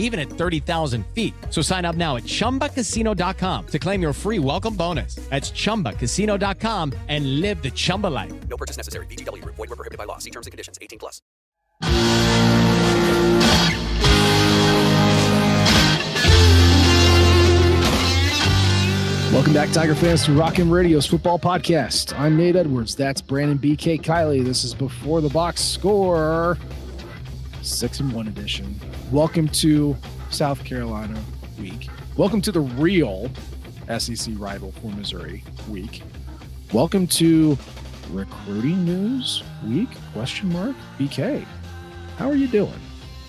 even at 30,000 feet. So sign up now at ChumbaCasino.com to claim your free welcome bonus. That's ChumbaCasino.com and live the Chumba life. No purchase necessary. VGW Group. Void were prohibited by law. See terms and conditions. 18 plus. Welcome back, Tiger fans, to Rock M Radio's football podcast. I'm Nate Edwards. That's Brandon BK Kiley. This is Before the Box Score, six and one edition. Welcome to South Carolina week. Welcome to the real SEC rival for Missouri week. Welcome to recruiting news week? Question mark. BK, how are you doing?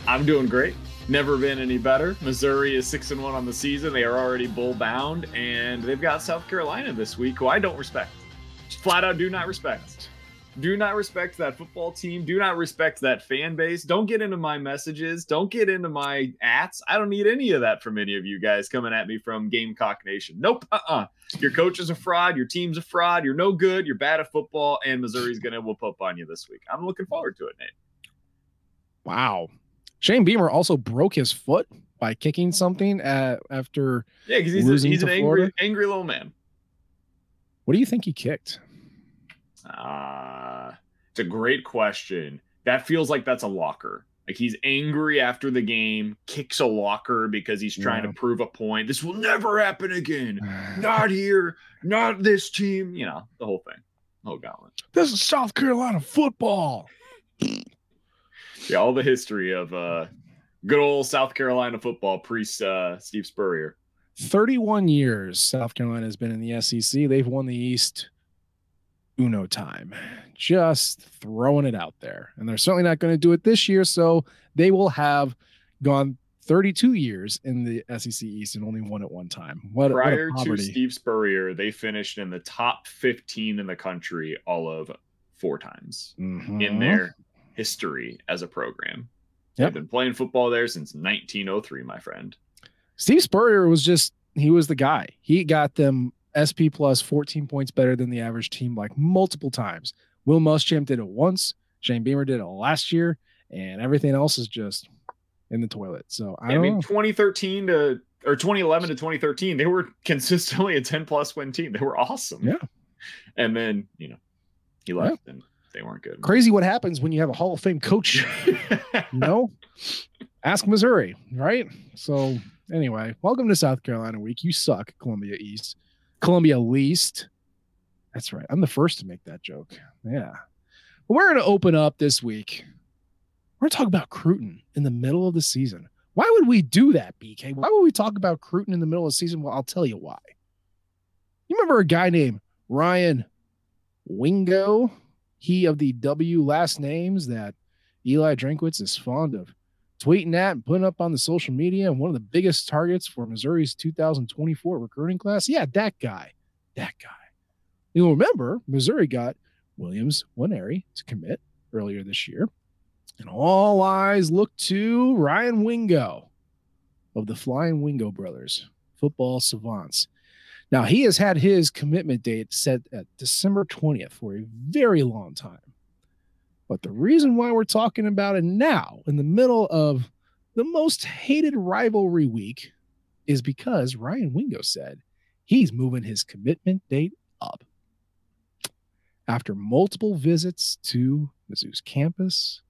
I'm doing great. Never been any better. Missouri is six and one on the season. They are already bull bound, and they've got South Carolina this week, who I don't respect. Flat out do not respect. Do not respect that football team. Do not respect that fan base. Don't get into my messages. Don't get into my ats. I don't need any of that from any of you guys coming at me from Gamecock Nation. Nope. Uh uh-uh. uh Your coach is a fraud. Your team's a fraud. You're no good. You're bad at football, and Missouri's going to whoop up on you this week. I'm looking forward to it, Nate. Wow. Shane Beamer also broke his foot by kicking something at, after yeah, because he's, a, he's an angry, angry little man. What do you think he kicked? Uh, it's a great question. That feels like that's a locker. Like he's angry after the game, kicks a locker because he's trying yeah. to prove a point. This will never happen again. not here, not this team. You know, the whole thing. Oh, gauntlet. This is South Carolina football yeah, all the history of uh, good old South Carolina football pre uh, Steve Spurrier. 31 years South Carolina has been in the SEC. They've won the East uno time. Just throwing it out there. And they're certainly not going to do it this year. So they will have gone 32 years in the SEC East and only won at one time. What, Prior what to Steve Spurrier, they finished in the top 15 in the country all of four times mm-hmm. in their history as a program. Yep. They've been playing football there since 1903, my friend. Steve Spurrier was just he was the guy. He got them SP plus 14 points better than the average team like multiple times. Will Muschamp did it once. Shane Beamer did it last year, and everything else is just in the toilet. So I, I mean, know. 2013 to or 2011 to 2013, they were consistently a 10 plus win team. They were awesome. Yeah. And then you know he left yeah. and they weren't good. Crazy what happens when you have a Hall of Fame coach. no, ask Missouri, right? So anyway, welcome to South Carolina week. You suck, Columbia East, Columbia least. That's right. I'm the first to make that joke. Yeah. But we're going to open up this week. We're going to talk about Cruton in the middle of the season. Why would we do that, BK? Why would we talk about Cruton in the middle of the season? Well, I'll tell you why. You remember a guy named Ryan Wingo? He of the W last names that Eli Drinkwitz is fond of tweeting at and putting up on the social media and one of the biggest targets for Missouri's 2024 recruiting class. Yeah, that guy. That guy. You'll remember Missouri got Williams Nwaneri to commit earlier this year. And all eyes look to Ryan Wingo of the Flying Wingo Brothers, football savants. Now, he has had his commitment date set at December 20th for a very long time. But the reason why we're talking about it now, in the middle of the most hated rivalry week, is because Ryan Wingo said he's moving his commitment date up. After multiple visits to Mizzou's campus,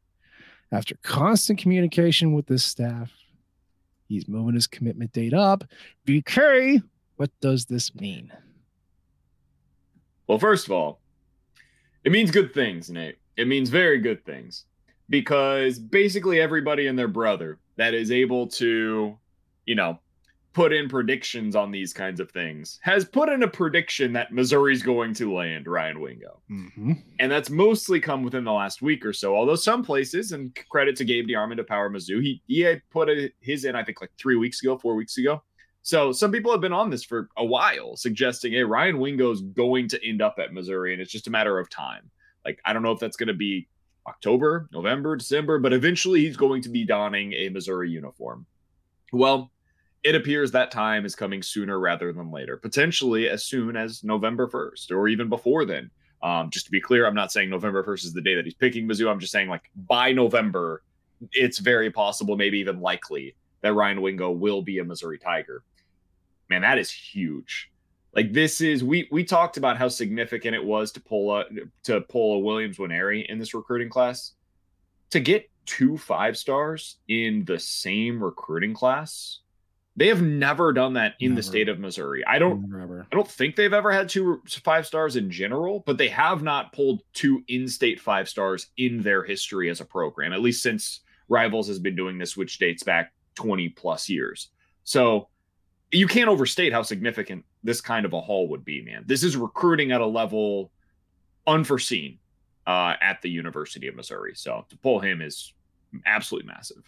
after constant communication with this staff, he's moving his commitment date up. BK, what does this mean? Well, first of all, it means good things, Nate. It means very good things because basically everybody and their brother that is able to, you know, put in predictions on these kinds of things has put in a prediction that Missouri's going to land Ryan Wingo. Mm-hmm. And that's mostly come within the last week or so. Although some places, and credit to Gabe DeArmond to Power Mizzou, he, he had put a, his in, I think, like three weeks ago, four weeks ago. So some people have been on this for a while, suggesting, hey, Ryan Wingo's going to end up at Missouri, and it's just a matter of time. Like, I don't know if that's going to be October, November, December, but eventually he's going to be donning a Missouri uniform. Well, it appears that time is coming sooner rather than later, potentially as soon as November 1st or even before then. Um, just to be clear, I'm not saying November 1st is the day that he's picking Mizzou. I'm just saying, like, by November, it's very possible, maybe even likely, that Ryan Wingo will be a Missouri Tiger. Man, that is huge. Like this is we we talked about how significant it was to pull a to pull a Williams Nwaneri in this recruiting class. To get two five stars in the same recruiting class, they have never done that in Never. the state of Missouri. I don't Never. I don't think they've ever had two five stars in general, but they have not pulled two in-state five stars in their history as a program, at least since Rivals has been doing this, which dates back 20 plus years. So you can't overstate how significant this kind of a haul would be, man. This is recruiting at a level unforeseen uh, at the University of Missouri. So to pull him is absolutely massive.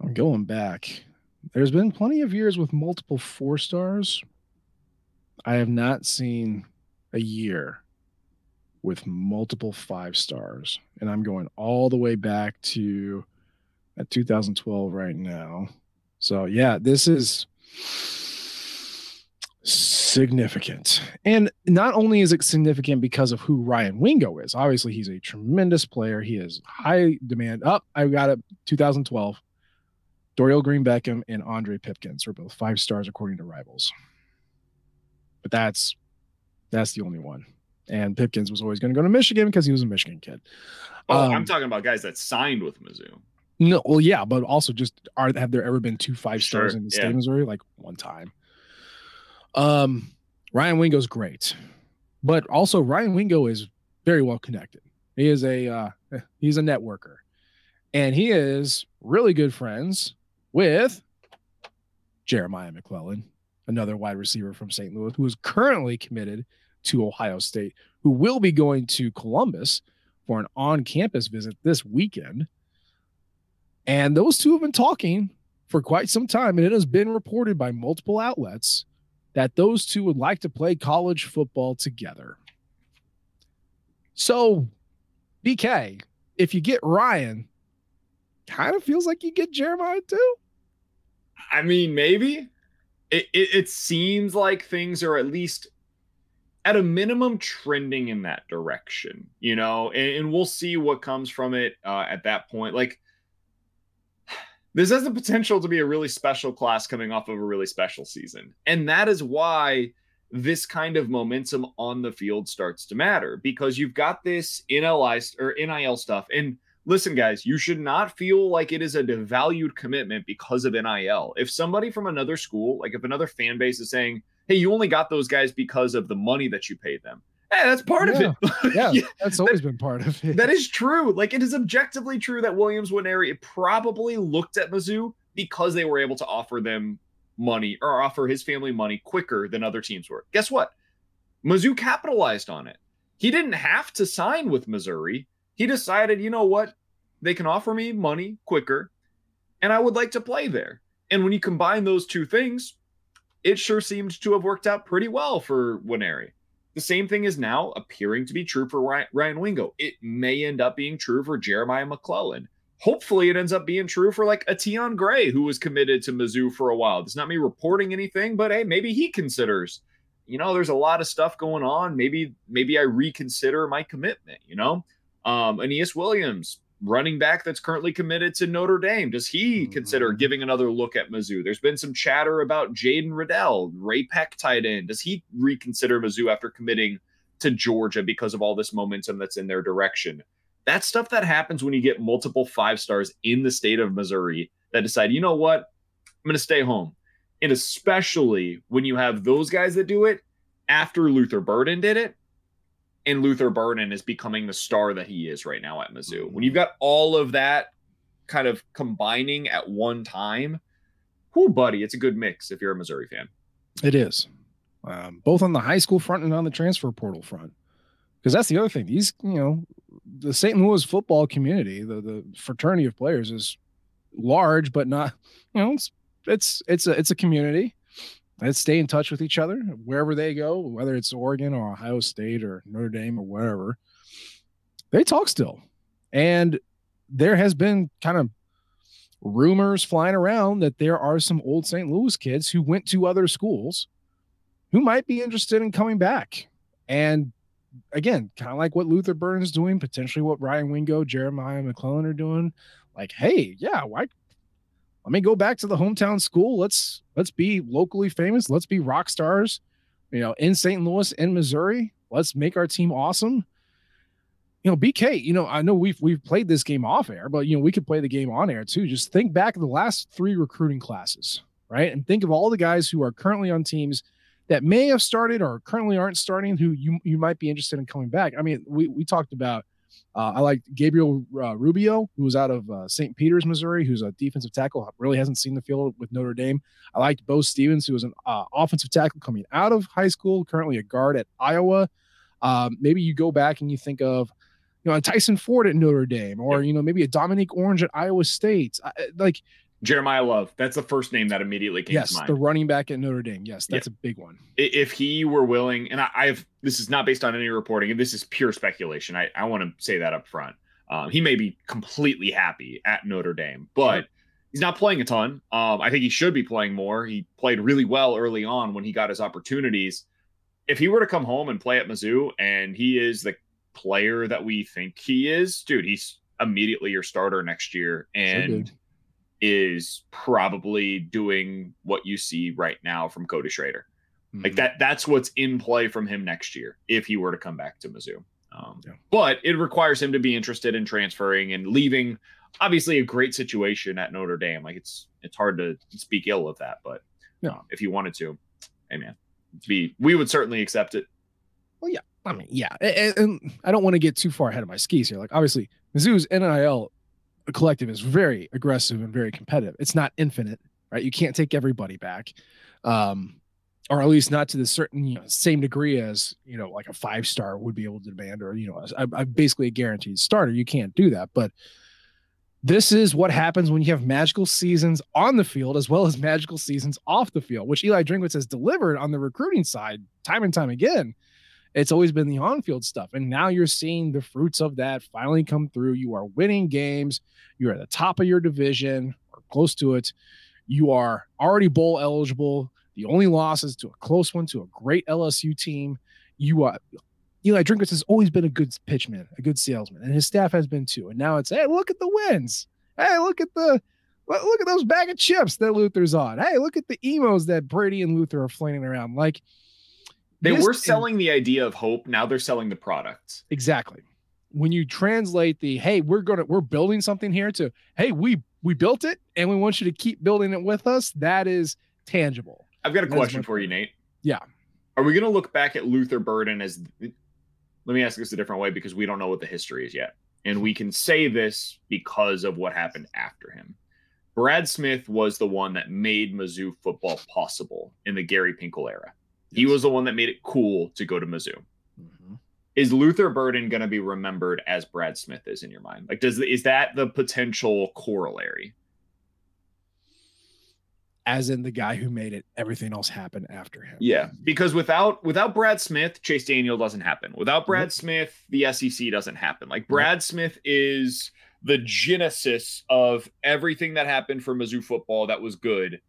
I'm going back. There's been plenty of years with multiple four stars. I have not seen a year with multiple five stars. And I'm going all the way back to at 2012 right now. So yeah, this is significant. And not only is it significant because of who Ryan Wingo is, obviously he's a tremendous player. He is high demand. Up, oh, I got it 2012. Dorial Green Beckham and Andre Pipkins are both five stars according to rivals. But that's that's the only one. And Pipkins was always going to go to Michigan because he was a Michigan kid. Oh, Um, I'm talking about guys that signed with Mizzou. No, well, yeah, but also just are have there ever been two five stars Sure, in the yeah. state of Missouri? Like one time. Um, Ryan Wingo's great, but also Ryan Wingo is very well connected. He is a uh, he's a networker, and he is really good friends with Jeremiah McClellan, another wide receiver from St. Louis, who is currently committed to Ohio State, who will be going to Columbus for an on-campus visit this weekend. And those two have been talking for quite some time, and it has been reported by multiple outlets that those two would like to play college football together. So, BK, if you get Ryan, kind of feels like you get Jeremiah too. I mean, maybe it, it, it seems like things are at least at a minimum trending in that direction, you know, and, and we'll see what comes from it uh, at that point. Like, this has the potential to be a really special class coming off of a really special season. And that is why this kind of momentum on the field starts to matter because you've got this NLI or NIL stuff. And listen, guys, you should not feel like it is a devalued commitment because of NIL. If somebody from another school, like if another fan base is saying, hey, you only got those guys because of the money that you paid them. Hey, that's part Yeah. of it. Yeah, Yeah, that's always been part of it. that is true. Like it is objectively true that Williams Nwaneri probably looked at Mizzou because they were able to offer them money or offer his family money quicker than other teams were. Guess what? Mizzou capitalized on it. He didn't have to sign with Missouri. He decided, you know what? They can offer me money quicker, and I would like to play there. And when you combine those two things, it sure seemed to have worked out pretty well for Nwaneri. The same thing is now appearing to be true for Ryan Wingo. It may end up being true for Jeremiah McClellan. Hopefully, it ends up being true for like a Tion Gray, who was committed to Mizzou for a while. It's not me reporting anything, but hey, maybe he considers. You know, there's a lot of stuff going on. Maybe, maybe I reconsider my commitment. You know, um, Aneyas Williams, running back that's currently committed to Notre Dame, does he consider Mm-hmm. giving another look at Mizzou? There's been some chatter about Jaden Reddell, Ray Peck tight end. Does he reconsider Mizzou after committing to Georgia because of all this momentum that's in their direction? That's stuff that happens when you get multiple five stars in the state of Missouri that decide, you know what, I'm going to stay home. And especially when you have those guys that do it after Luther Burden did it, and Luther Burden is becoming the star that he is right now at Mizzou. When you've got all of that kind of combining at one time, whoo, buddy, it's a good mix if you're a Missouri fan. It is, um, both on the high school front and on the transfer portal front. Because that's the other thing. These, you know, the St. Louis football community, the the fraternity of players is large, but not, you know, it's it's it's a it's a community. Let's stay in touch with each other wherever they go, whether it's Oregon or Ohio State or Notre Dame or whatever. They talk still, and there has been kind of rumors flying around that there are some old St. Louis kids who went to other schools who might be interested in coming back. And again, kind of like what Luther Burden's doing, potentially what Ryan Wingo, Jeremiah McClellan are doing. Like, hey, yeah, why? Let me go back to the hometown school. Let's let's be locally famous. Let's be rock stars, you know, in St. Louis in Missouri. Let's make our team awesome you know, BK, you know, I know we've we've played this game off air, but you know, we could play the game on air too. Just think back the last three recruiting classes, right? And think of all the guys who are currently on teams that may have started or currently aren't starting who you you might be interested in coming back. I mean, we we talked about uh, I like Gabriel uh, Rubio, who was out of uh, St. Peters, Missouri, who's a defensive tackle, really hasn't seen the field with Notre Dame. I liked Bo Stevens, who was an uh, offensive tackle coming out of high school, currently a guard at Iowa. Um, maybe you go back and you think of you know, a Tyson Ford at Notre Dame, or you know, maybe a Dominique Orange at Iowa State. I, like Jeremiyah Love, that's the first name that immediately came yes, to mind. Yes, the running back at Notre Dame. Yes, that's a big one. If he were willing, and I, I've this is not based on any reporting, and this is pure speculation. I, I want to say that up front. Um, he may be completely happy at Notre Dame, but he's not playing a ton. Um, I think he should be playing more. He played really well early on when he got his opportunities. If he were to come home and play at Mizzou, and he is the player that we think he is, dude, he's immediately your starter next year, and. Is probably doing what you see right now from Cody Schrader. Like that, that's what's in play from him next year if he were to come back to Mizzou. Um, Yeah. But it requires him to be interested in transferring and leaving. Obviously, a great situation at Notre Dame. Like it's it's hard to speak ill of that, but Yeah. uh, if he wanted to, hey man, be we would certainly accept it. Well, yeah, I mean, yeah, and, and I don't want to get too far ahead of my skis here. Like, obviously, Mizzou's NIL collective is very aggressive and very competitive. It's not infinite, right? You can't take everybody back, um, or at least not to the certain you know, same degree as you know, like a five star would be able to demand, or you know, basically a guaranteed starter. You can't do that, but this is what happens when you have magical seasons on the field as well as magical seasons off the field, which Eli Drinkwitz has delivered on the recruiting side time and time again. It's always been the on-field stuff, and now you're seeing the fruits of that finally come through. You are winning games. You are at the top of your division or close to it. You are already bowl eligible. The only loss is to a close one to a great LSU team. You are Eli Drinkwitz has always been a good pitchman, a good salesman, and his staff has been too. And now it's hey, look at the wins. Hey, look at the look look at those bag of chips that Luther's on. Hey, look at the emos that Brady and Luther are flailing around. Like They this were selling the idea of hope. Now they're selling the product. Exactly. When you translate the hey, we're gonna we're building something here to hey, we we built it and we want you to keep building it with us, that is tangible. I've got a That question for you, Nate. Yeah. Are we going to look back at Luther Burden as? Let me ask this a different way because we don't know what the history is yet, and we can say this because of what happened after him. Brad Smith was the one that made Mizzou football possible in the Gary Pinkel era. He was the one that made it cool to go to Mizzou. Mhm. Is Luther Burden going to be remembered as Brad Smith is in your mind? Like, does is that the potential corollary? as in the guy who made it everything else happen after him. Yeah, because without without Brad Smith, Chase Daniel doesn't happen. Without Brad Nope. Smith, the SEC doesn't happen. Like Brad Smith is the genesis of everything that happened for Mizzou football that was good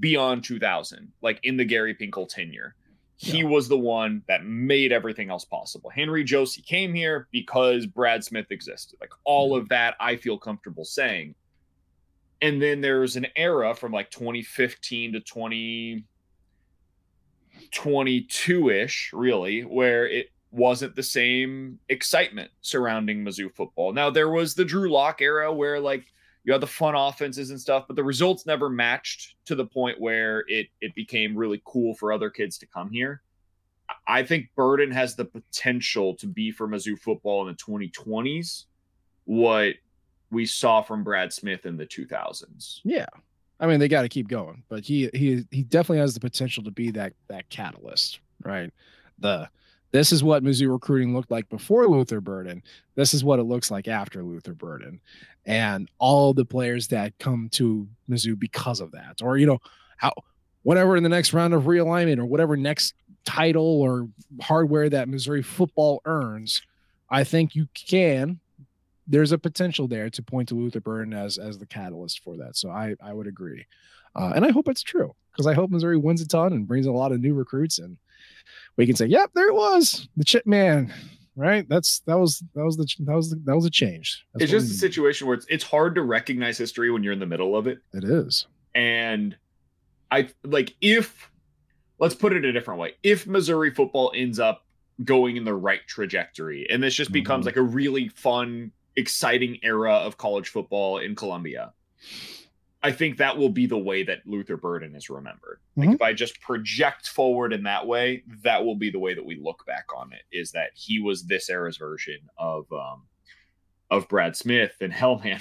beyond 2000, like in the Gary Pinkel tenure. He Yeah. was the one that made everything else possible. Henry Josey came here because Brad Smith existed. Like all of that, I feel comfortable saying. And then there's an era from like 2015 to 2022 ish, really, where it wasn't the same excitement surrounding Mizzou football. Now, there was the Drew Lock era where, like, you had the fun offenses and stuff, but the results never matched to the point where it it became really cool for other kids to come here. I think Burden has the potential to be for Mizzou football in the 2020s what we saw from Brad Smith in the 2000s. Yeah. I mean, they got to keep going, but he he he definitely has the potential to be that that catalyst, right? The this is what Mizzou recruiting looked like before Luther Burden. This is what it looks like after Luther Burden, and all the players that come to Mizzou because of that, or you know, how whatever in the next round of realignment or whatever next title or hardware that Missouri football earns, I think you can there's a potential there to point to Luther Burden as as the catalyst for that. So I I would agree, uh, and I hope it's true because I hope Missouri wins a ton and brings a lot of new recruits, and we can say, yep, there it was, the chip man, right? That's that was that was the that was the, that was a change. That's it's just a situation where it's, it's hard to recognize history when you're in the middle of it. It is. And I like if let's put it a different way. If Missouri football ends up going in the right trajectory and this just becomes Mhm. like a really fun, exciting era of college football in Columbia, I think that will be the way that Luther Burden is remembered. Like Mhm. if I just project forward in that way, that will be the way that we look back on it. Is that he was this era's version of um of Brad Smith and hell man.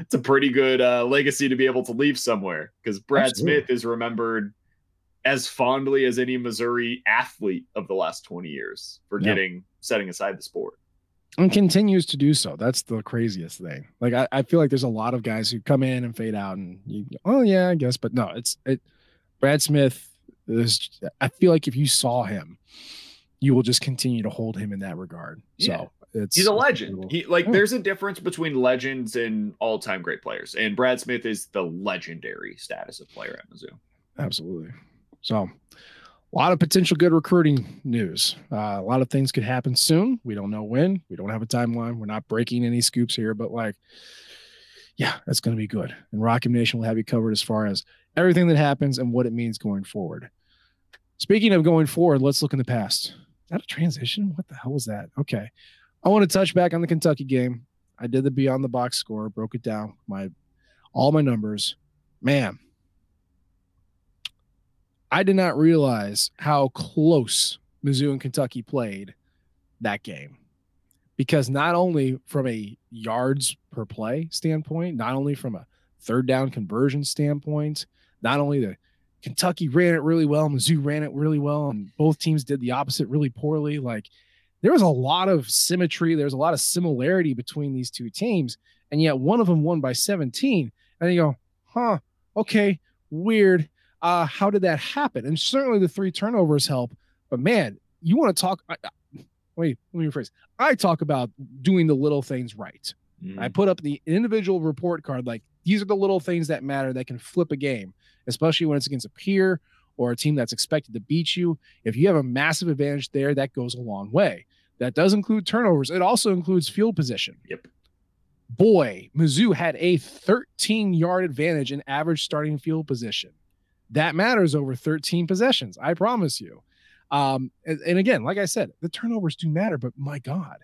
it's a pretty good uh, legacy to be able to leave somewhere because Brad Absolutely. Smith is remembered as fondly as any Missouri athlete of the last 20 years for Yeah. getting setting aside the sport. And continues to do so. That's the craziest thing. Like I, I feel like there's a lot of guys who come in and fade out, and you, oh yeah, I guess, but no, it's it. Brad Smith is. I feel like if you saw him, you will just continue to hold him in that regard. Yeah. So it's He's a legend. He like Yeah. there's a difference between legends and all-time great players. And Brad Smith is the legendary status of player at Mizzou. Absolutely. So, a lot of potential good recruiting news. Uh, a lot of things could happen soon. We don't know when. We don't have a timeline. We're not breaking any scoops here, but like, yeah, that's going to be good. And Rock M Nation will have you covered as far as everything that happens and what it means going forward. Speaking of going forward, let's look in the past. Is that a transition? What the hell was that? Okay. I want to touch back on the Kentucky game. I did the beyond the box score, broke it down, my all my numbers. Man, I did not realize how close Mizzou and Kentucky played that game. Because not only from a yards per play standpoint, not only from a third down conversion standpoint, not only the Kentucky ran it really well, Mizzou ran it really well, and both teams did the opposite really poorly. Like there was a lot of symmetry, there's a lot of similarity between these two teams, and yet one of them won by 17. And you go, huh, okay, weird uh, how did that happen? And certainly the three turnovers help. But man, you want to talk? I, I- wait, let me rephrase. I talk about doing the little things right. Mm. I put up the individual report card. Like these are the little things that matter that can flip a game, especially when it's against a peer or a team that's expected to beat you. If you have a massive advantage there, that goes a long way. That does include turnovers. It also includes field position. Yep. Boy, Mizzou had a 13 yard advantage in average starting field position that matters over 13 possessions. I promise you. Um, and, and again, like I said, the turnovers do matter, but my God,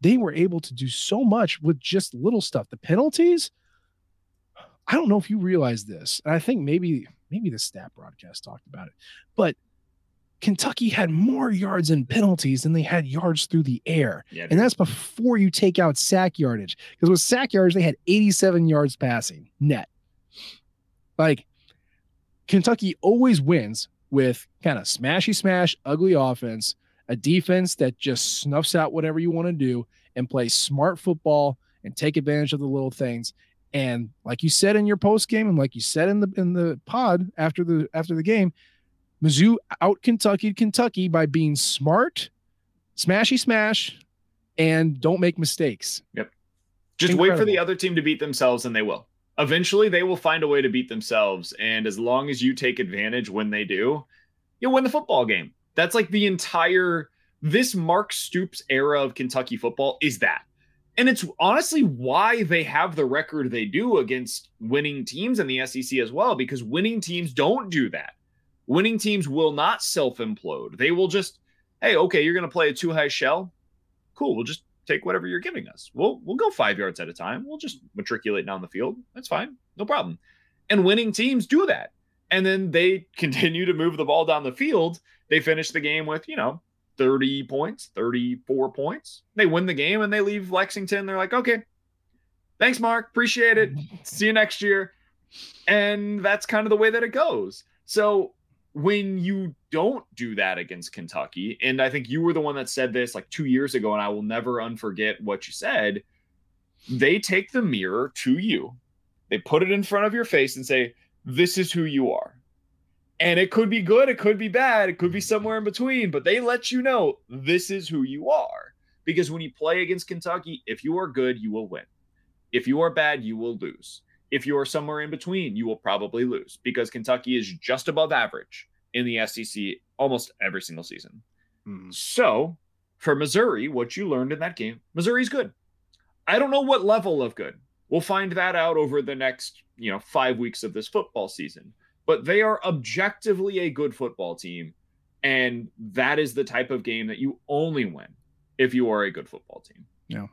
they were able to do so much with just little stuff. The penalties, I don't know if you realize this, and I think maybe maybe the stat broadcast talked about it, but Kentucky had more yards in penalties than they had yards through the air. Yeah, And that's before you take out sack yardage. Because with sack yardage, they had 87 yards passing net. Like Kentucky always wins with kind of smashy smash, ugly offense, a defense that just snuffs out whatever you want to do and play smart football and take advantage of the little things. And like you said in your post game, and like you said in the in the pod after the after the game, Mizzou out Kentucky Kentucky by being smart, smashy smash, and don't make mistakes. Yep. Just Incredible. wait for the other team to beat themselves, and they will. Eventually, they will find a way to beat themselves. And as long as you take advantage when they do, you'll win the football game. That's like the entire this Mark Stoops era of Kentucky football is that. And it's honestly why they have the record they do against winning teams in the SEC as well, because winning teams don't do that. Winning teams will not self implode. They will just, hey, okay, you're going to play a two high shell. Cool. We'll just take whatever you're giving us. We'll we'll go five yards at a time. We'll just matriculate down the field. That's fine. No problem. And winning teams do that. And then they continue to move the ball down the field. They finish the game with, you know, 30 points, 34 points. They win the game and they leave Lexington. They're like, okay, thanks, Mark. Appreciate it. See you next year. And that's kind of the way that it goes. So when you don't do that against Kentucky, and I think you were the one that said this like two years ago, and I will never unforget what you said. They take the mirror to you, they put it in front of your face and say, This is who you are. And it could be good, it could be bad, it could be somewhere in between, but they let you know this is who you are. Because when you play against Kentucky, if you are good, you will win. If you are bad, you will lose. If you are somewhere in between, you will probably lose because Kentucky is just above average in the SEC almost every single season. Mm-hmm. So, for Missouri, what you learned in that game, Missouri's good. I don't know what level of good. We'll find that out over the next, you know, 5 weeks of this football season. But they are objectively a good football team and that is the type of game that you only win if you are a good football team. Yeah.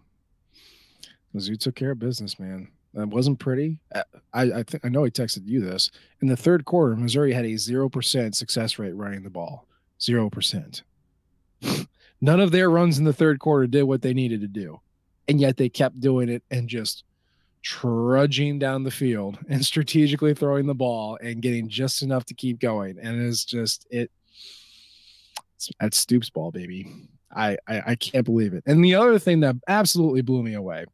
Mizzou took care of business, man. It wasn't pretty. Uh, I I, th- I know he texted you this. In the third quarter, Missouri had a zero percent success rate running the ball. Zero percent. None of their runs in the third quarter did what they needed to do, and yet they kept doing it and just trudging down the field and strategically throwing the ball and getting just enough to keep going. And it's just it. It's, Stoops ball, baby. I, I I can't believe it. And the other thing that absolutely blew me away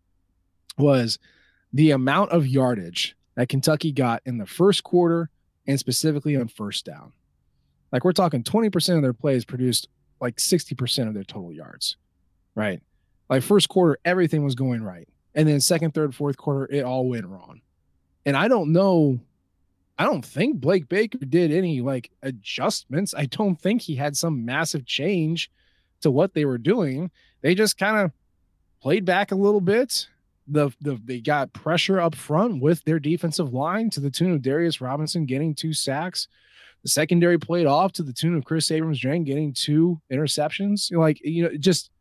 was the amount of yardage that Kentucky got in the first quarter and specifically on first down. Like we're talking 20% of their plays produced like 60% of their total yards, right? Like first quarter, everything was going right. And then second, third, fourth quarter, it all went wrong. And I don't know. I don't think Blake Baker did any like adjustments. I don't think he had some massive change to what they were doing. They just kind of played back a little bit the, the they got pressure up front with their defensive line to the tune of Darius Robinson getting two sacks. The secondary played off to the tune of Kris Abrams-Draine getting two interceptions. Like you know, just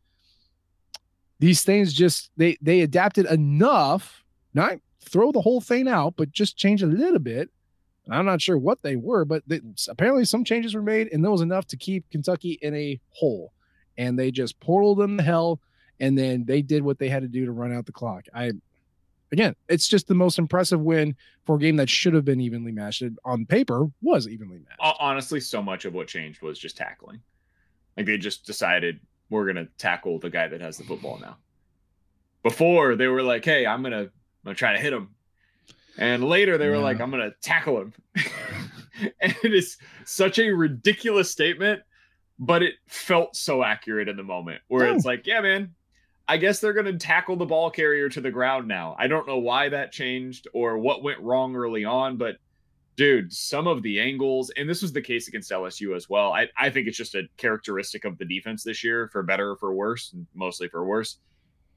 these things just they they adapted enough, not throw the whole thing out, but just change a little bit. I'm not sure what they were, but they, apparently some changes were made, and that was enough to keep Kentucky in a hole. And they just portaled them to hell and then they did what they had to do to run out the clock. I again, it's just the most impressive win for a game that should have been evenly matched. It, on paper, was evenly matched. Honestly, so much of what changed was just tackling. Like they just decided we're gonna tackle the guy that has the football now. Before they were like, "Hey, I'm gonna I'm gonna try to hit him," and later they were yeah. like, "I'm gonna tackle him." and it is such a ridiculous statement, but it felt so accurate in the moment. Where oh. it's like, "Yeah, man, I guess they're going to tackle the ball carrier to the ground now. I don't know why that changed or what went wrong early on, but dude, some of the angles, and this was the case against LSU as well. I, I think it's just a characteristic of the defense this year, for better or for worse, and mostly for worse.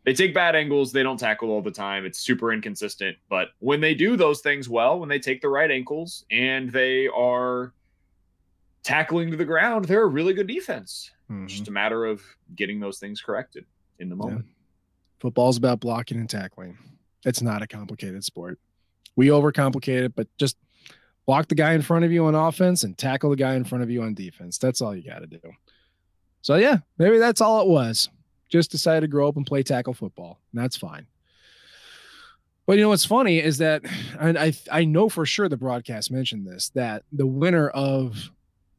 They take bad angles, they don't tackle all the time. It's super inconsistent. But when they do those things well, when they take the right ankles and they are tackling to the ground, they're a really good defense. Mm-hmm. Just a matter of getting those things corrected in the moment. Yeah. Football's about blocking and tackling. It's not a complicated sport. We overcomplicate it, but just block the guy in front of you on offense and tackle the guy in front of you on defense. That's all you got to do. So yeah, maybe that's all it was. Just decided to grow up and play tackle football. and that's fine. But you know what's funny is that and I I know for sure the broadcast mentioned this that the winner of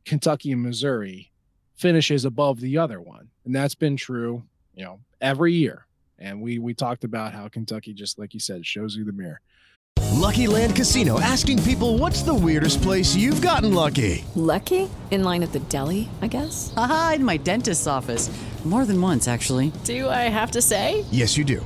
Kentucky and Missouri finishes above the other one. And that's been true, you know, every year. And we we talked about how Kentucky, just like you said, shows you the mirror. Lucky Land Casino asking people what's the weirdest place you've gotten lucky? Lucky? In line at the deli, I guess? Aha, in my dentist's office. More than once, actually. Do I have to say? Yes, you do.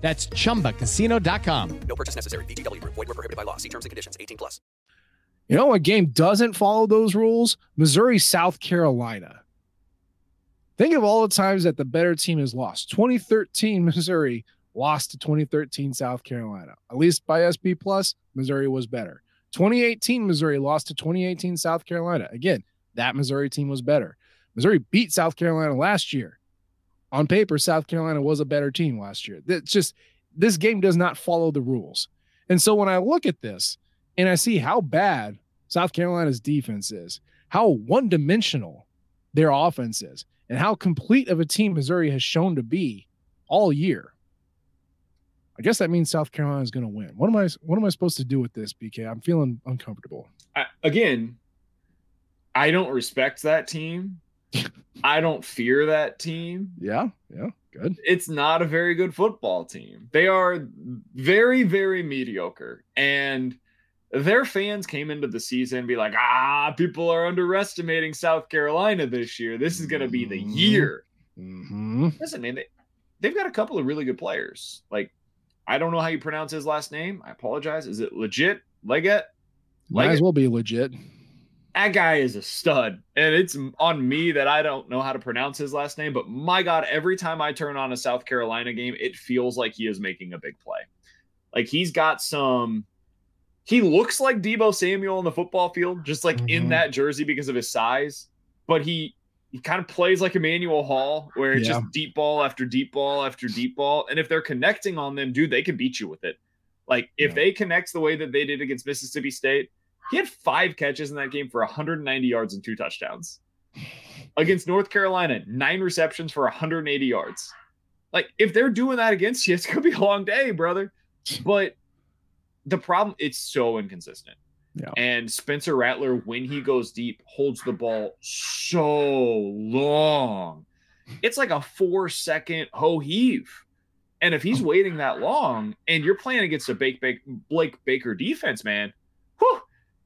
That's chumbacasino.com. No purchase necessary. VGW. Void were prohibited by law. See terms and conditions. 18 plus. You know what game doesn't follow those rules? Missouri, South Carolina. Think of all the times that the better team has lost. 2013, Missouri lost to 2013 South Carolina. At least by SP Plus, Missouri was better. 2018, Missouri lost to 2018 South Carolina. Again, that Missouri team was better. Missouri beat South Carolina last year. On paper, South Carolina was a better team last year. It's just this game does not follow the rules. And so when I look at this and I see how bad South Carolina's defense is, how one dimensional their offense is, and how complete of a team Missouri has shown to be all year, I guess that means South Carolina is going to win. What am I? What am I supposed to do with this, BK? I'm feeling uncomfortable. I, again, I don't respect that team. I don't fear that team. Yeah, yeah, good. It's not a very good football team. They are very, very mediocre. And their fans came into the season be like, ah, people are underestimating South Carolina this year. This is going to be the year. Mm-hmm. Listen, man, they, they've got a couple of really good players. Like, I don't know how you pronounce his last name. I apologize. Is it legit? Legette? Might as well be legit. That guy is a stud. And it's on me that I don't know how to pronounce his last name. But my God, every time I turn on a South Carolina game, it feels like he is making a big play. Like he's got some. He looks like Deebo Samuel on the football field, just like in Mhm. that jersey because of his size. But he he kind of plays like Emmanuel Hall, where it's Yeah. just deep ball after deep ball after deep ball. And if they're connecting on them, dude, they can beat you with it. Like if Yeah. they connect the way that they did against Mississippi State, he had five catches in that game for 190 yards and two touchdowns. Against North Carolina, nine receptions for 180 yards. Like if they're doing that against you, it's gonna be a long day, brother. But the problem, it's so inconsistent. Yeah. And Spencer Rattler, when he goes deep, holds the ball so long. It's like a four second ho heave. And if he's waiting that long and you're playing against a Blake, Baker defense, man,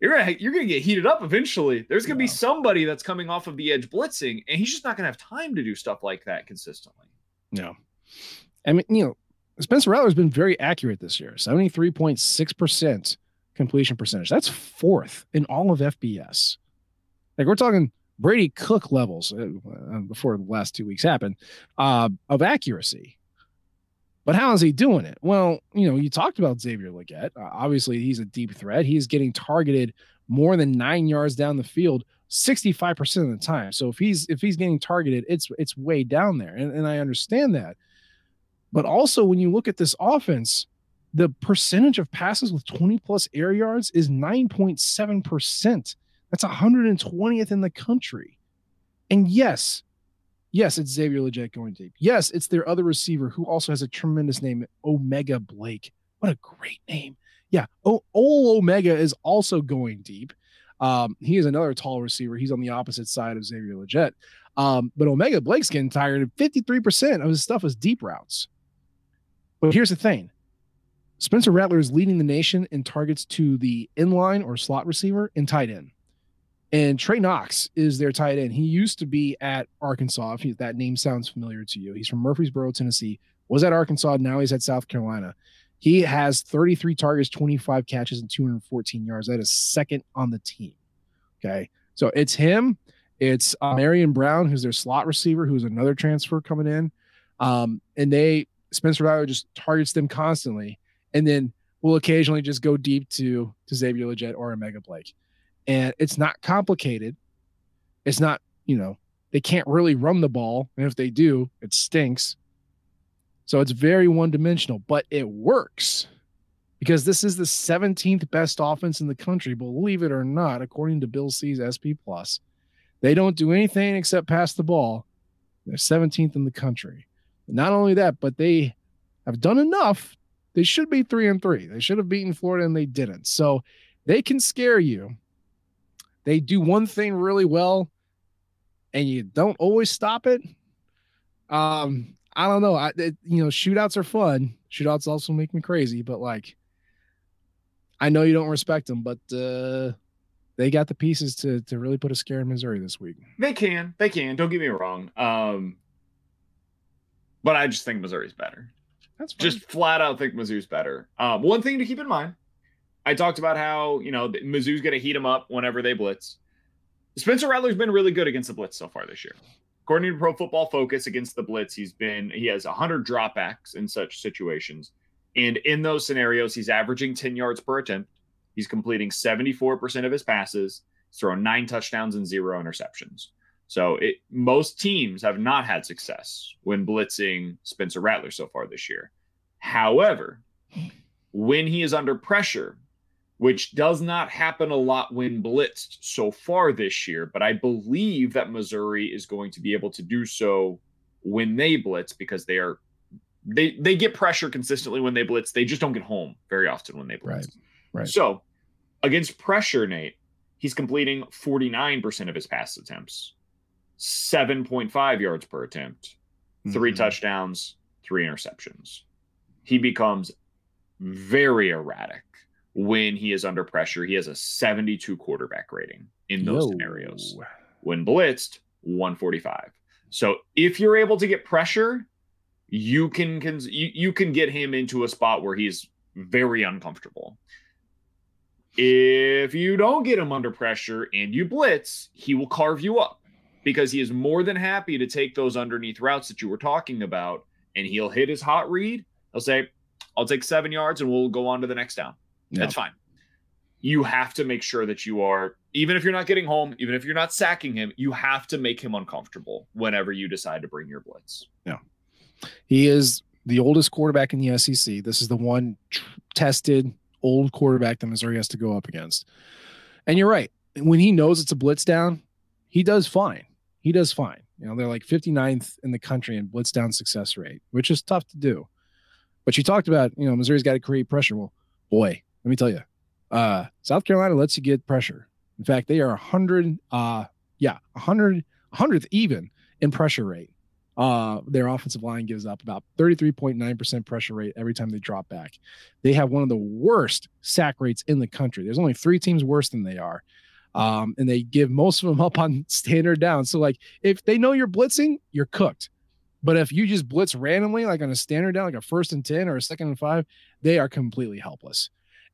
you're gonna you're gonna get heated up eventually. There's gonna be somebody that's coming off of the edge blitzing, and he's just not gonna have time to do stuff like that consistently. No. I mean, you know, Spencer Rattler's been very accurate this year 73.6% completion percentage. That's fourth in all of FBS. Like we're talking Brady Cook levels uh, uh, before the last two weeks happened uh, of accuracy. But how is he doing it? Well, you know, you talked about Xavier Legette. Uh, obviously, he's a deep threat. He's getting targeted more than nine yards down the field 65% of the time. So if he's if he's getting targeted, it's it's way down there. And, and I understand that. But also when you look at this offense, the percentage of passes with 20 plus air yards is 9.7%. That's 120th in the country. And yes, yes, it's Xavier Legette going deep. Yes, it's their other receiver who also has a tremendous name, Omega Blake. What a great name. Yeah, o- Ol Omega is also going deep. Um, he is another tall receiver. He's on the opposite side of Xavier Legette. Um, but Omega Blake's getting tired. 53% of his stuff is deep routes. But here's the thing Spencer Rattler is leading the nation in targets to the inline or slot receiver and tight end. And Trey Knox is their tight end. He used to be at Arkansas. If that name sounds familiar to you, he's from Murfreesboro, Tennessee. Was at Arkansas. Now he's at South Carolina. He has 33 targets, 25 catches, and 214 yards. That is second on the team. Okay. So it's him. It's uh, Marion Brown, who's their slot receiver, who's another transfer coming in. Um, and they, Spencer Rattler just targets them constantly. And then we'll occasionally just go deep to, to Xavier Legette or O'Mega Blake. And it's not complicated. It's not, you know, they can't really run the ball. And if they do, it stinks. So it's very one dimensional, but it works because this is the 17th best offense in the country, believe it or not, according to Bill C's SP Plus. They don't do anything except pass the ball. They're 17th in the country. Not only that, but they have done enough. They should be three and three. They should have beaten Florida and they didn't. So they can scare you. They do one thing really well, and you don't always stop it. Um, I don't know. I it, you know, shootouts are fun. Shootouts also make me crazy, but like I know you don't respect them, but uh they got the pieces to to really put a scare in Missouri this week. They can. They can. Don't get me wrong. Um but I just think Missouri's better. That's fine. just flat out think Mizzou's better. Um, one thing to keep in mind, I talked about how you know Mizzou's going to heat them up whenever they blitz. Spencer Rattler's been really good against the blitz so far this year. According to Pro Football Focus, against the blitz, he's been he has 100 dropbacks in such situations, and in those scenarios, he's averaging 10 yards per attempt. He's completing 74% of his passes. Thrown nine touchdowns and zero interceptions. So it, most teams have not had success when blitzing Spencer Rattler so far this year. However, when he is under pressure, which does not happen a lot when blitzed so far this year, but I believe that Missouri is going to be able to do so when they blitz because they are they they get pressure consistently when they blitz. They just don't get home very often when they blitz. Right. Right. So against pressure, Nate, he's completing 49% of his pass attempts, 7.5 yards per attempt, 3 Mhm. touchdowns, three interceptions. He becomes very erratic when he is under pressure. He has a 72 quarterback rating in those Yo. scenarios. When blitzed, 145. So if you're able to get pressure, you can, can you, you can get him into a spot where he's very uncomfortable. If you don't get him under pressure and you blitz, he will carve you up because he is more than happy to take those underneath routes that you were talking about and he'll hit his hot read. He'll say, I'll take seven yards and we'll go on to the next down. That's fine. You have to make sure that you are, even if you're not getting home, even if you're not sacking him, you have to make him uncomfortable whenever you decide to bring your blitz. Yeah. He is the oldest quarterback in the SEC. This is the one tr- tested old quarterback that Missouri has to go up against. And you're right. When he knows it's a blitz down, he does fine. He does fine. You know, they're like 59th in the country in blitz down success rate, which is tough to do. But you talked about, you know, Missouri's got to create pressure. Well, boy, let me tell you, uh, South Carolina lets you get pressure. In fact, they are 100, uh, yeah, 100, 100th even in pressure rate. Uh, their offensive line gives up about 33.9% pressure rate every time they drop back. They have one of the worst sack rates in the country. There's only three teams worse than they are. Um, and they give most of them up on standard down. So, like, if they know you're blitzing, you're cooked. But if you just blitz randomly, like on a standard down, like a first and 10 or a second and five, they are completely helpless.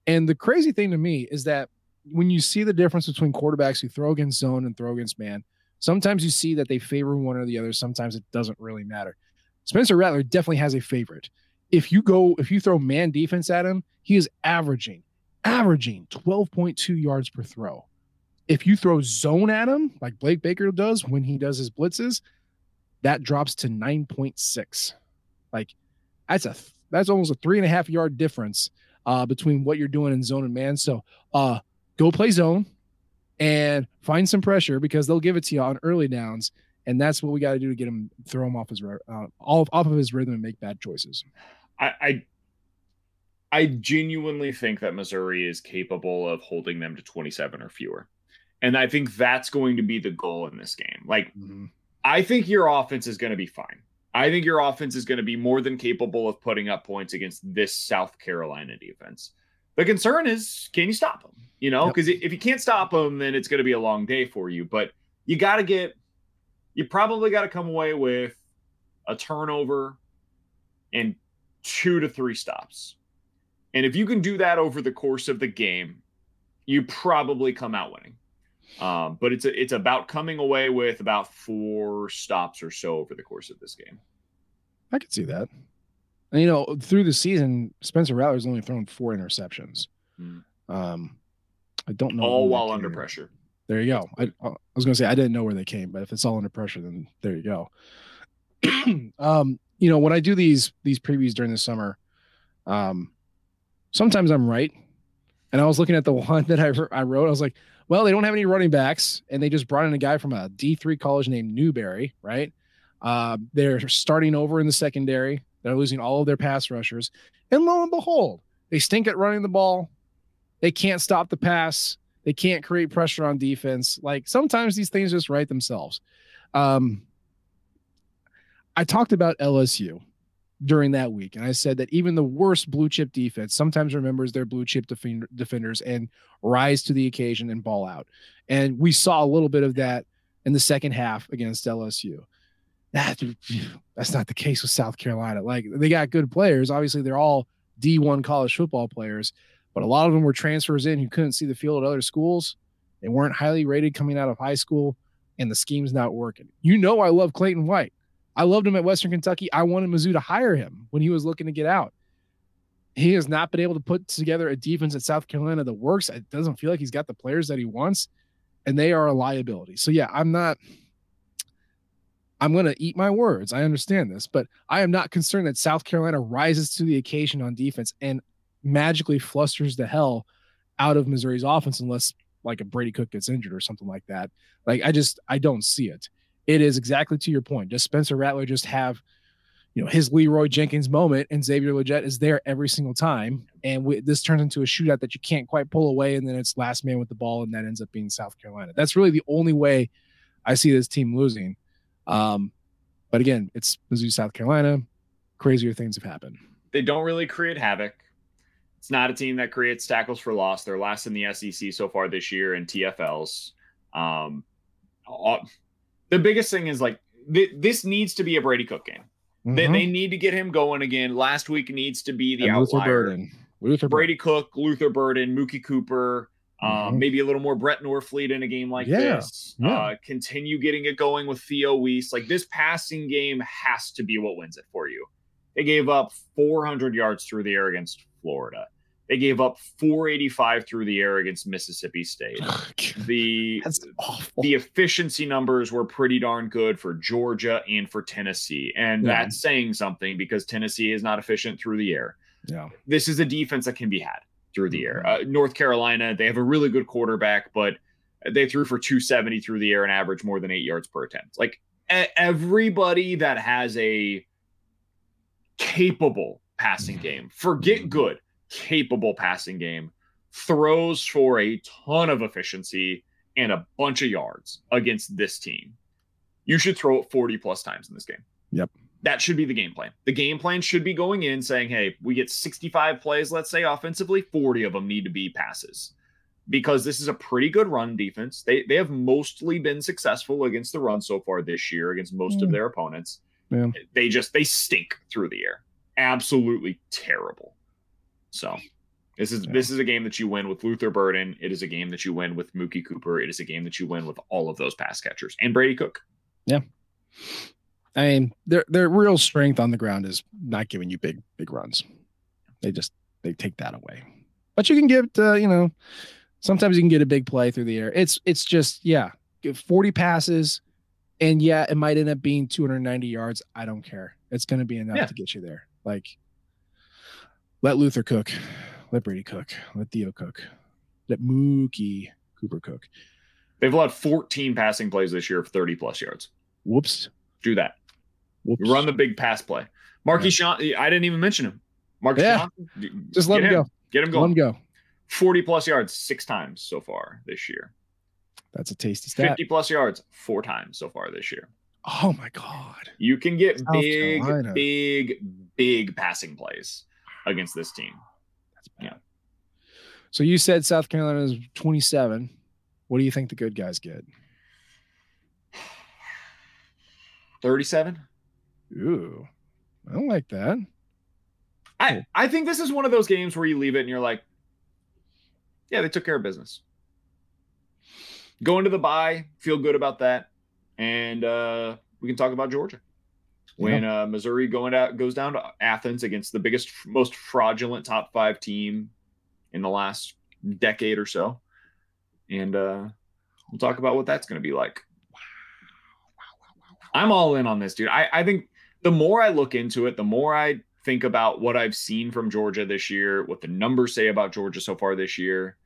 And the crazy thing to me is that when you see the difference between quarterbacks who throw against zone and throw against man, sometimes you see that they favor one or the other. Sometimes it doesn't really matter. Spencer Rattler definitely has a favorite. If you go, if you throw man defense at him, he is averaging, averaging 12.2 yards per throw. If you throw zone at him, like Blake Baker does when he does his blitzes, that drops to 9.6. Like that's a that's almost a three and a half yard difference uh, between what you're doing in zone and man. So uh, go play zone and find some pressure because they'll give it to you on early downs, and that's what we got to do to get him throw him off his uh, off off of his rhythm and make bad choices. I, I I genuinely think that Missouri is capable of holding them to 27 or fewer. And I think that's going to be the goal in this game. Like, I think your offense is going to be fine. I think your offense is going to be more than capable of putting up points against this South Carolina defense. The concern is, can you stop them? You know, because if you can't stop them, then it's going to be a long day for you. But you got to get, you probably got to come away with a turnover and two to three stops. And if you can do that over the course of the game, you probably come out winning. Um, but it's a, it's about coming away with about four stops or so over the course of this game. I could see that. And you know, through the season, Spencer Rattler's only thrown four interceptions. Mm. Um, I don't know. All while under pressure. There you go. I, I was going to say I didn't know where they came, but if it's all under pressure, then there you go. um, you know, when I do these these previews during the summer, um, sometimes I'm right. And I was looking at the one that I, I wrote. I was like, well, they don't have any running backs, and they just brought in a guy from a D3 college named Newberry, right? Uh, they're starting over in the secondary. They're losing all of their pass rushers. And lo and behold, they stink at running the ball. They can't stop the pass. They can't create pressure on defense. Like sometimes these things just write themselves. Um, I talked about LSU during that week, and I said that even the worst blue chip defense sometimes remembers their blue chip defend- defenders and rise to the occasion and ball out. And we saw a little bit of that in the second half against LSU. That, that's not the case with South Carolina. Like they got good players. Obviously, they're all D1 college football players, but a lot of them were transfers in who couldn't see the field at other schools. They weren't highly rated coming out of high school, and the scheme's not working. You know, I love Clayton White. I loved him at Western Kentucky. I wanted Mizzou to hire him when he was looking to get out. He has not been able to put together a defense at South Carolina that works. It doesn't feel like he's got the players that he wants, and they are a liability. So, yeah, I'm not. I'm going to eat my words. I understand this, but I am not concerned that South Carolina rises to the occasion on defense and magically flusters the hell out of Missouri's offense unless like a Brady Cook gets injured or something like that. Like I just I don't see it. It is exactly to your point. Does Spencer Rattler just have you know his Leroy Jenkins moment and Xavier Legette is there every single time and we, this turns into a shootout that you can't quite pull away and then it's last man with the ball and that ends up being South Carolina. That's really the only way I see this team losing. Um, but again, it's Mizzou, South Carolina. Crazier things have happened. They don't really create havoc. It's not a team that creates tackles for loss. They're last in the SEC so far this year in TFLs. Um, all- the biggest thing is like th- this needs to be a Brady Cook game. They, Mhm. they need to get him going again. Last week needs to be the And Luther outlier. Burden. Luther Brady Cook, Luther Burden, Mookie Cooper, um, Mhm. maybe a little more Brett Norfleet in a game like Yeah, this. yeah. Uh, continue getting it going with Theo Wease. Like this passing game has to be what wins it for you. They gave up 400 yards through the air against Florida. They gave up 485 through the air against Mississippi State. The the efficiency numbers were pretty darn good for Georgia and for Tennessee, and Yeah. that's saying something because Tennessee is not efficient through the air Yeah. this is a defense that can be had through the air. Uh, North Carolina, they have a really good quarterback, but they threw for 270 through the air and averaged more than eight yards per attempt. Like e- everybody that has a capable passing game, forget good, capable passing game, throws for a ton of efficiency and a bunch of yards against this team. You should throw it 40 plus times in this game Yep. that should be the game plan. The game plan should be going in saying, hey, we get 65 plays, let's say offensively, 40 of them need to be passes. Because this is a pretty good run defense. They they have mostly been successful against the run so far this year against most of Mm. their opponents. Yeah. They just they stink through the air. Absolutely terrible. So this is this is a game that you win with Luther Burden. It is a game that you win with Mookie Cooper. It is a game that you win with all of those pass catchers and Brady Cook. Yeah. I mean, their their real strength on the ground is not giving you big big runs. They just they take that away. But you can get uh, you know, sometimes you can get a big play through the air. It's it's just yeah, get 40 passes and yeah, it might end up being 290 yards. I don't care. It's going to be enough Yeah. to get you there. Like let Luther cook, let Brady cook, let Theo cook, let Mookie Cooper cook. They've allowed 14 passing plays this year of 30 plus yards. Whoops. Do that. Whoops. Run the big pass play. Marquis Sean, I didn't even mention him. Marquis Yeah. D- Just let get him go. Get him going. Let him go. 40 plus yards six times so far this year. That's a tasty stat. 50 plus yards four times so far this year. Oh my god. You can get South big, Carolina. big, big passing plays against this team. Yeah. So you said South Carolina is 27. What do you think the good guys get? 37. Ooh, I don't like that. I, I think this is one of those games where you leave it and you're like, yeah, they took care of business. Go into the bye, feel good about that. And uh, we can talk about Georgia. When uh, Missouri going out goes down to Athens against the biggest, most fraudulent top five team in the last decade or so, and uh, we'll talk about what that's going to be like. I'm all in on this, dude. I, I think the more I look into it, the more I think about what I've seen from Georgia this year, what the numbers say about Georgia so far this year.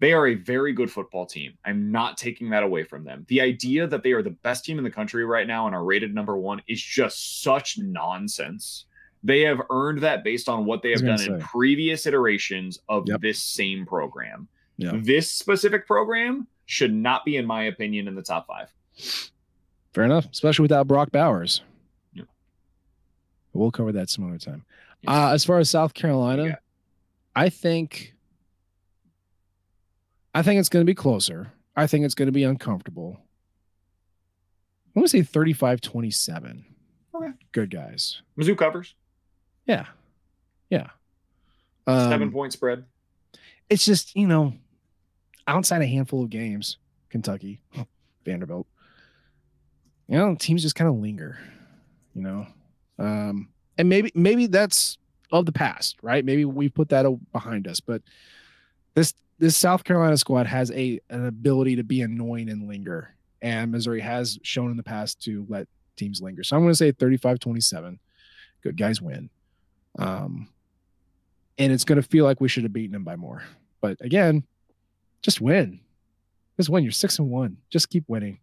They are a very good football team. I'm not taking that away from them. The idea that they are the best team in the country right now and are rated number one is just such nonsense. They have earned that based on what they have done was in previous iterations of Yep. this same program. Yeah. This specific program should not be, in my opinion, in the top five. Fair enough, especially without Brock Bowers. Yeah. We'll cover that some other time. Uh, as far as South Carolina, I think I think it's going to be closer. I think it's going to be uncomfortable. I'm going to say 35 27. Okay. Good guys. Mizzou covers Yeah. Yeah. Um, seven point spread. it's just you know outside a handful of games kentucky vanderbilt you know teams just kind of linger you know um and maybe maybe that's of the past right maybe we put that behind us but this this south carolina squad has a an ability to be annoying and linger and missouri has shown in the past to let teams linger so i'm going to say 35 27 good guys win um and it's going to feel like we should have beaten them by more. But again, just win. Just win. You're six and one. Just keep winning.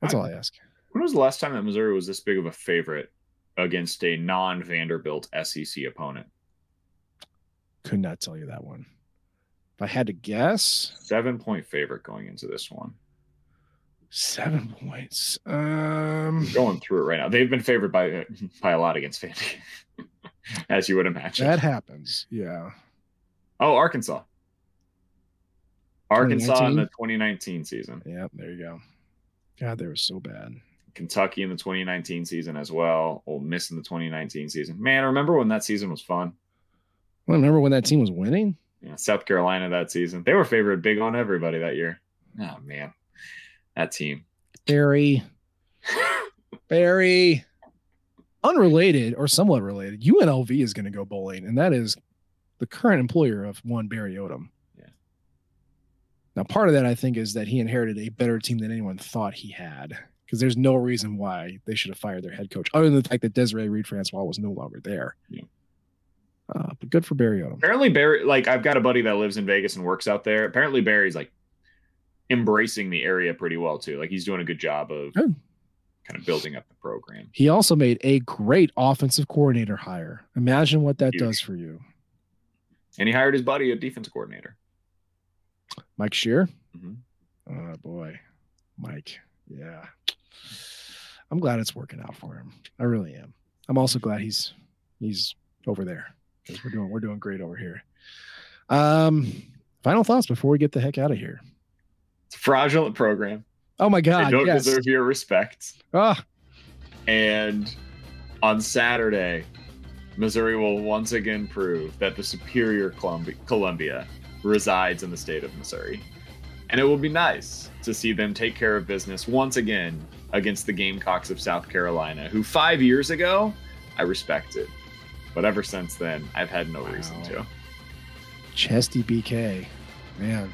That's all I ask. When was the last time that Missouri was this big of a favorite against a non Vanderbilt SEC opponent? Could not tell you that one. If I had to guess, Seven point favorite going into this one. seven points. Um, Going through it right now. They've been favored by by a lot against Vandy, as you would imagine. that happens. Yeah. oh, Arkansas. Arkansas in the 2019 season. Yep. There you go. God, they were so bad. Kentucky in the 2019 season as well. Ole Miss in the 2019 season. Man, I remember when that season was fun? I remember when that team was winning. Yeah, South Carolina that season. They were favored big on everybody that year. Oh man, that team. Barry. Barry. Unrelated or somewhat related, UNLV is going to go bowling, and that is the current employer of one Barry Odom. Yeah. Now, part of that I think is that he inherited a better team than anyone thought he had, because there's no reason why they should have fired their head coach, other than the fact that Desiree Reed Francois was no longer there. Yeah. Uh, but good for Barry Odom. Apparently Barry, like I've got a buddy that lives in Vegas and works out there. Apparently Barry's like embracing the area pretty well too. Like he's doing a good job of Good. kind of building up the program. He also made a great offensive coordinator hire. Imagine what that Huge. does for you, And he hired his buddy, a defense coordinator. Mike Scherer. Mhm. Oh boy, Mike. Yeah, I'm glad it's working out for him. I really am. I'm also glad he's he's over there we're doing we're doing great over here. Um, final thoughts before we get the heck out of here. It's a fraudulent program. Oh my They God! don't yes. deserve your respect. Ah, And on Saturday, Missouri will once again prove that the superior Columbia, Columbia resides in the state of Missouri. And it will be nice to see them take care of business once again against the Gamecocks of South Carolina, who five years ago I respected. But ever since then, I've had no reason to. Chesty BK, man,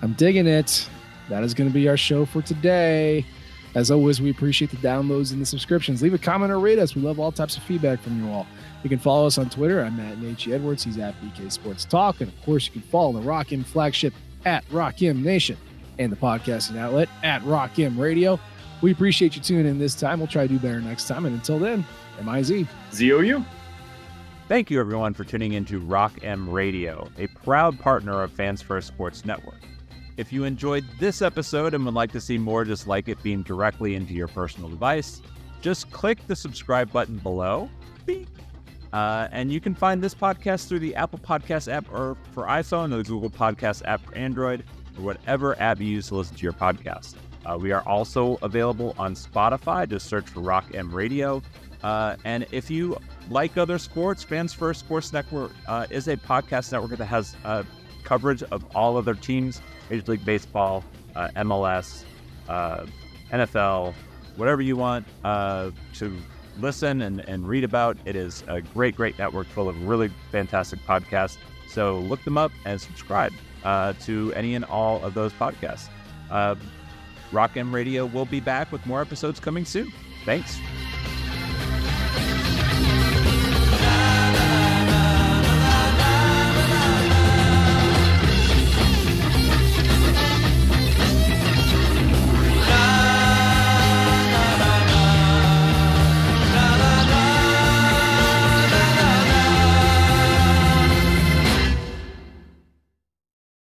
I'm digging it. That is going to be our show for today. As always, we appreciate the downloads and the subscriptions. Leave a comment or rate us. We love all types of feedback from you all. You can follow us on Twitter. I'm at Nate Edwards. He's at BK Sports Talk. And of course, you can follow the Rock M flagship at Rock M Nation and the podcasting outlet at Rock M Radio. We appreciate you tuning in this time. We'll try to do better next time. And until then, MIZ. ZOU. Thank you, everyone, for tuning in to Rock M Radio, a proud partner of Fans First Sports Network. If you enjoyed this episode and would like to see more just like it being directly into your personal device, just click the subscribe button below. Beep. Uh, and you can find this podcast through the Apple Podcast app or for iPhone or the Google Podcast app for Android or whatever app you use to listen to your podcast. Uh, we are also available on Spotify. Just search for Rock M Radio. Uh, and if you like other sports, Fans First Sports Network uh, is a podcast network that has uh, coverage of all other teams Major League Baseball, uh, MLS, uh, NFL, whatever you want to listen and, and read about. It is a great, great network full of really fantastic podcasts. So look them up and subscribe to any and all of those podcasts. Rock M Radio will be back with more episodes coming soon. Thanks.